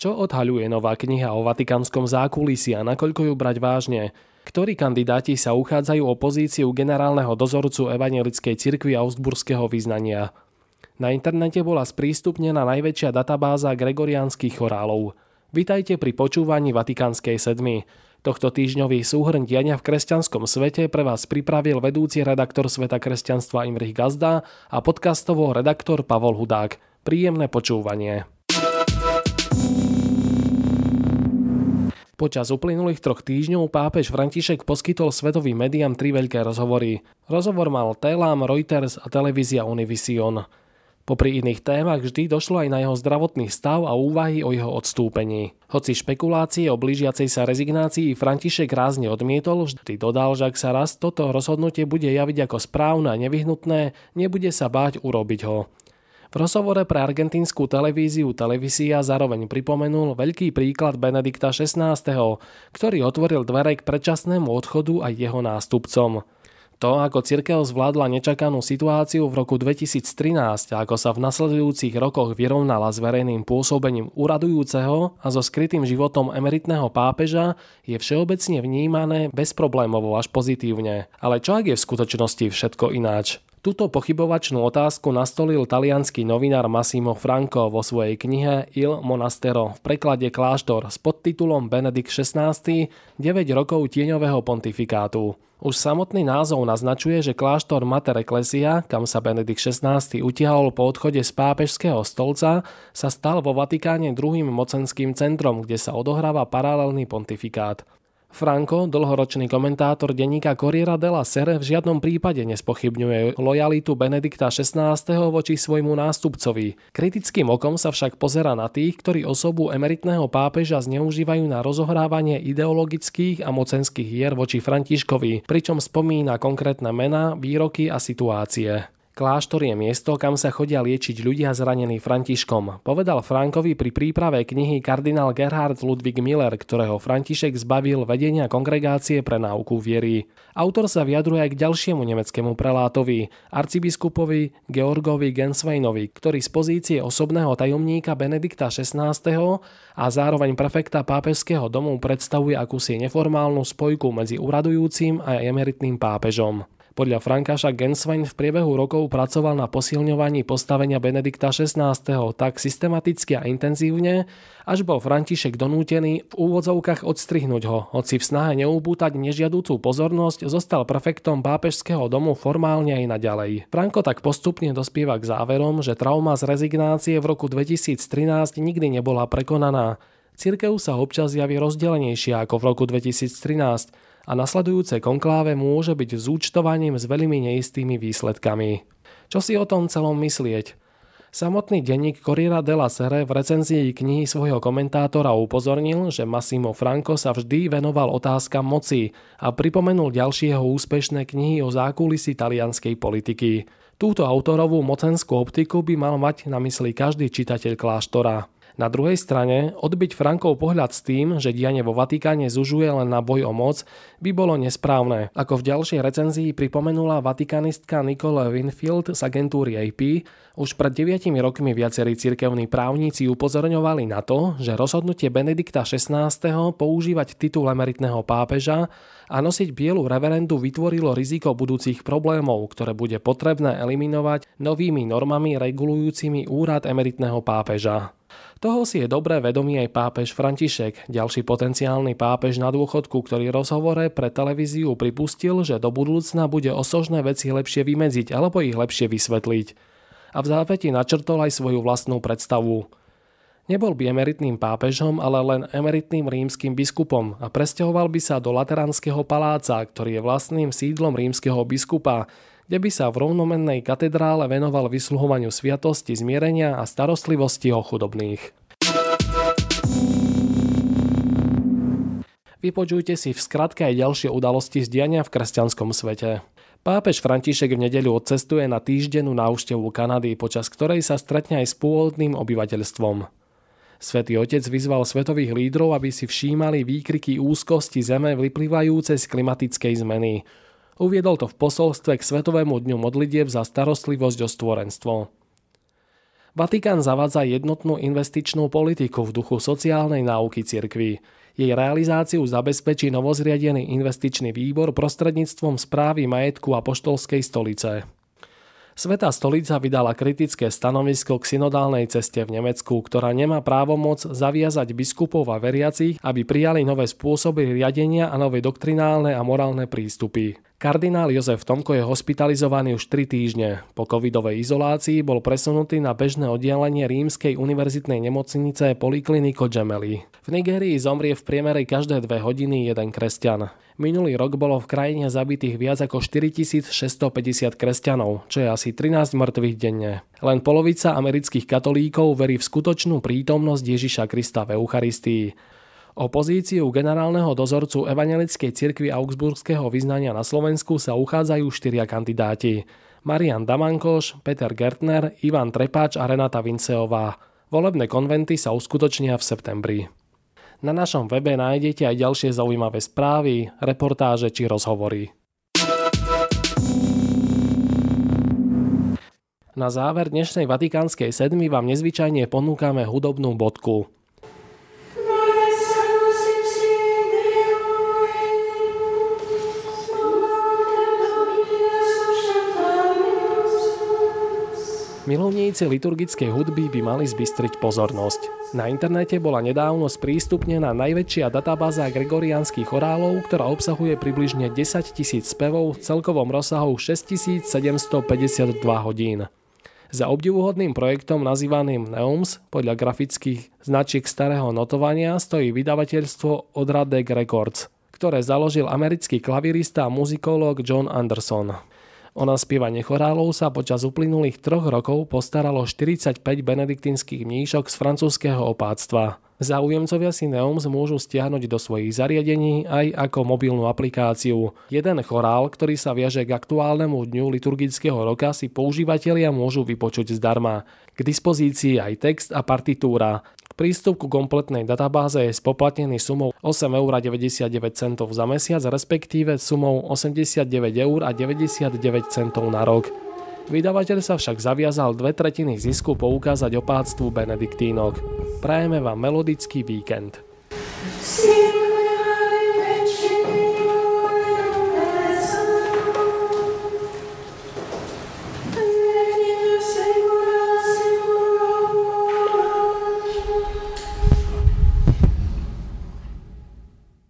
Čo odhaľuje nová kniha o vatikánskom zákulisí a nakoľko ju brať vážne? Ktorí kandidáti sa uchádzajú o pozíciu generálneho dozorcu Evangelickej cirkvi Augsburského vyznania? Na internete bola sprístupnená najväčšia databáza gregoriánskych chorálov. Vitajte pri počúvaní Vatikánskej sedmy. Tohto týždňový súhrn diania v kresťanskom svete pre vás pripravil vedúci redaktor Sveta kresťanstva Imrich Gazda a podcastovo redaktor Pavol Hudák. Príjemné počúvanie. Počas uplynulých troch týždňov pápež František poskytol svetovým médiám tri veľké rozhovory. Rozhovor mal Telam, Reuters a televízia Univision. Popri iných témach vždy došlo aj na jeho zdravotný stav a úvahy o jeho odstúpení. Hoci špekulácie o blížiacej sa rezignácii František rázne odmietol, vždy dodal, že ak sa raz toto rozhodnutie bude javiť ako správne a nevyhnutné, nebude sa báť urobiť ho. V rozhovore pre argentínsku televíziu Televízia zároveň pripomenul veľký príklad Benedikta XVI, ktorý otvoril dvere k predčasnému odchodu aj jeho nástupcom. To, ako cirkev zvládla nečakanú situáciu v roku 2013 a ako sa v nasledujúcich rokoch vyrovnala s verejným pôsobením uradujúceho a so skrytým životom emeritného pápeža, je všeobecne vnímané bezproblémovo až pozitívne. Ale čo ak je v skutočnosti všetko ináč? Túto pochybovačnú otázku nastolil talianský novinár Massimo Franco vo svojej knihe Il Monastero v preklade Kláštor s podtitulom Benedikt XVI 9 rokov tieňového pontifikátu. Už samotný názov naznačuje, že kláštor Mater Ecclesia, kam sa Benedikt XVI utiahol po odchode z pápežského stolca, sa stal vo Vatikáne druhým mocenským centrom, kde sa odohráva paralelný pontifikát. Franco, dlhoročný komentátor denníka Corriera della Sere, v žiadnom prípade nespochybňuje lojalitu Benedikta XVI. voči svojmu nástupcovi. Kritickým okom sa však pozera na tých, ktorí osobu emeritného pápeža zneužívajú na rozohrávanie ideologických a mocenských hier voči Františkovi, pričom spomína konkrétne mená, výroky a situácie. Kláštor je miesto, kam sa chodia liečiť ľudia zranení Františkom, povedal Frankovi pri príprave knihy kardinál Gerhard Ludwig Miller, ktorého František zbavil vedenia kongregácie pre náuku viery. Autor sa vyjadruje aj k ďalšiemu nemeckému prelátovi, arcibiskupovi Georgovi Gensweinovi, ktorý z pozície osobného tajomníka Benedikta XVI. a zároveň prefekta pápežského domu predstavuje akúsi neformálnu spojku medzi uradujúcim a emeritným pápežom. Podľa Frankáša Genswein v priebehu rokov pracoval na posilňovaní postavenia Benedikta XVI. tak systematicky a intenzívne, až bol František donútený v úvodzovkách odstrihnúť ho, hoci v snahe neubútať nežiadúcu pozornosť zostal prefektom pápežského domu formálne aj naďalej. Franko tak postupne dospieva k záverom, že trauma z rezignácie v roku 2013 nikdy nebola prekonaná. Cirkev sa občas javí rozdelenejšia ako v roku 2013, a nasledujúce konkláve môže byť zúčtovaním s veľmi neistými výsledkami. Čo si o tom celom myslieť? Samotný denník Corriera della Sere v recenzii knihy svojho komentátora upozornil, že Massimo Franco sa vždy venoval otázkam moci a pripomenul ďalšieho úspešné knihy o zákulisí talianskej politiky. Túto autorovú mocenskú optiku by mal mať na mysli každý čitateľ kláštora. Na druhej strane, odbyť Frankov pohľad s tým, že dianie vo Vatikáne zužuje len na boj o moc, by bolo nesprávne. Ako v ďalšej recenzii pripomenula vatikanistka Nicole Winfield z agentúry AP, už pred 9 rokmi viacerí cirkevní právnici upozorňovali na to, že rozhodnutie Benedikta XVI. používať titul emeritného pápeža a nosiť bielu reverendu vytvorilo riziko budúcich problémov, ktoré bude potrebné eliminovať novými normami regulujúcimi úrad emeritného pápeža. Toho si je dobre vedomý aj pápež František, ďalší potenciálny pápež na dôchodku, ktorý rozhovore pre televíziu pripustil, že do budúcna bude osožné veci lepšie vymedziť alebo ich lepšie vysvetliť. A v zápäti načrtol aj svoju vlastnú predstavu. Nebol by emeritným pápežom, ale len emeritným rímským biskupom a presťahoval by sa do Lateránskeho paláca, ktorý je vlastným sídlom rímskeho biskupa, kde by sa v rovnomennej katedrále venoval vysluhovaniu sviatosti zmierenia a starostlivosti o chudobných. Vypočujte si v skratke aj ďalšie udalosti z diania v kresťanskom svete. Pápež František v nedeľu odcestuje na týždennú návštevu Kanady, počas ktorej sa stretne aj s pôvodným obyvateľstvom. Svetý Otec vyzval svetových lídrov, aby si všímali výkriky úzkosti Zeme vyplývajúce z klimatickej zmeny. Uviedol to v posolstve k Svetovému dňu modlitieb za starostlivosť o stvorenstvo. Vatikán zavádza jednotnú investičnú politiku v duchu sociálnej náuky cirkvi. Jej realizáciu zabezpečí novozriadený investičný výbor prostredníctvom správy majetku a poštolskej stolice. Svetá stolica vydala kritické stanovisko k synodálnej ceste v Nemecku, ktorá nemá právomoc zaviazať biskupov a veriacich, aby prijali nové spôsoby riadenia a nové doktrinálne a morálne prístupy. Kardinál Jozef Tomko je hospitalizovaný už 3 týždne. Po covidovej izolácii bol presunutý na bežné oddelenie rímskej univerzitnej nemocnice Polikliniko Gemelli. V Nigérii zomrie v priemere každé dve hodiny jeden kresťan. Minulý rok bolo v krajine zabitých viac ako 4650 kresťanov, čo je asi 13 mŕtvych denne. Len polovica amerických katolíkov verí v skutočnú prítomnosť Ježiša Krista v Eucharistii. O pozíciu generálneho dozorcu Evangelickej cirkvi Augsburského vyznania na Slovensku sa uchádzajú štyria kandidáti. Marian Damankoš, Peter Gertner, Ivan Trepáč a Renata Vinceová. Volebné konventy sa uskutočnia v septembri. Na našom webe nájdete aj ďalšie zaujímavé správy, reportáže či rozhovory. Na záver dnešnej Vatikánskej sedmy vám nezvyčajne ponúkame hudobnú bodku. Milovníci liturgickej hudby by mali zbystriť pozornosť. Na internete bola nedávno sprístupnená najväčšia databáza gregoriánskych chorálov, ktorá obsahuje približne 10 tisíc spevov v celkovom rozsahu 6752 hodín. Za obdivuhodným projektom nazývaným Neums podľa grafických značiek starého notovania stojí vydavateľstvo Odradek Records, ktoré založil americký klavirista a muzikológ John Anderson. O naspievanie chorálov sa počas uplynulých troch rokov postaralo 45 benediktínskych mníšok z francúzského opáctva. Záujemcovia si Neums môžu stiahnuť do svojich zariadení aj ako mobilnú aplikáciu. Jeden chorál, ktorý sa viaže k aktuálnemu dňu liturgického roka, si používateľia môžu vypočuť zdarma. K dispozícii aj text a partitúra. Prístup ku kompletnej databáze je spoplatnený sumou 8,99 eur za mesiac, respektíve sumou 89 eur a 99 centov na rok. Vydavateľ sa však zaviazal dve tretiny zisku poukázať opáctvu Benediktínok. Prajeme vám melodický víkend. See